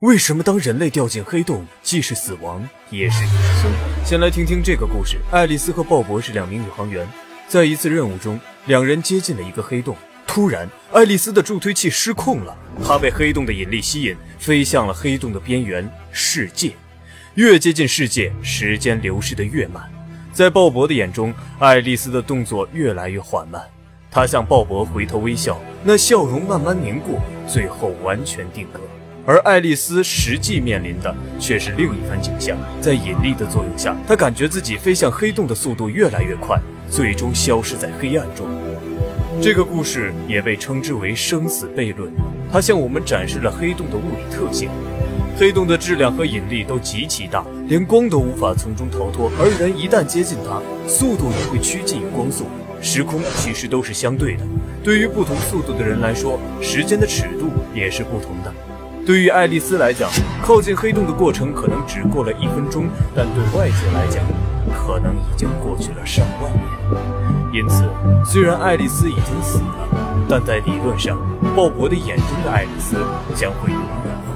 为什么当人类掉进黑洞，既是死亡，也是永生？先来听听这个故事。爱丽丝和鲍勃是两名宇航员，在一次任务中，两人接近了一个黑洞。突然，爱丽丝的助推器失控了，她被黑洞的引力吸引，飞向了黑洞的边缘——世界。越接近世界，时间流逝得越慢。在鲍勃的眼中，爱丽丝的动作越来越缓慢。他向鲍勃回头微笑，那笑容慢慢凝固，最后完全定格。而爱丽丝实际面临的却是另一番景象，在引力的作用下，她感觉自己飞向黑洞的速度越来越快，最终消失在黑暗中。这个故事也被称之为生死悖论，它向我们展示了黑洞的物理特性。黑洞的质量和引力都极其大，连光都无法从中逃脱，而人一旦接近它，速度也会趋近于光速。时空其实都是相对的，对于不同速度的人来说，时间的尺度也是不同的。对于爱丽丝来讲，靠近黑洞的过程可能只过了一分钟，但对外界来讲，可能已经过去了上万年。因此，虽然爱丽丝已经死了，但在理论上，鲍勃的眼中的爱丽丝将会永远。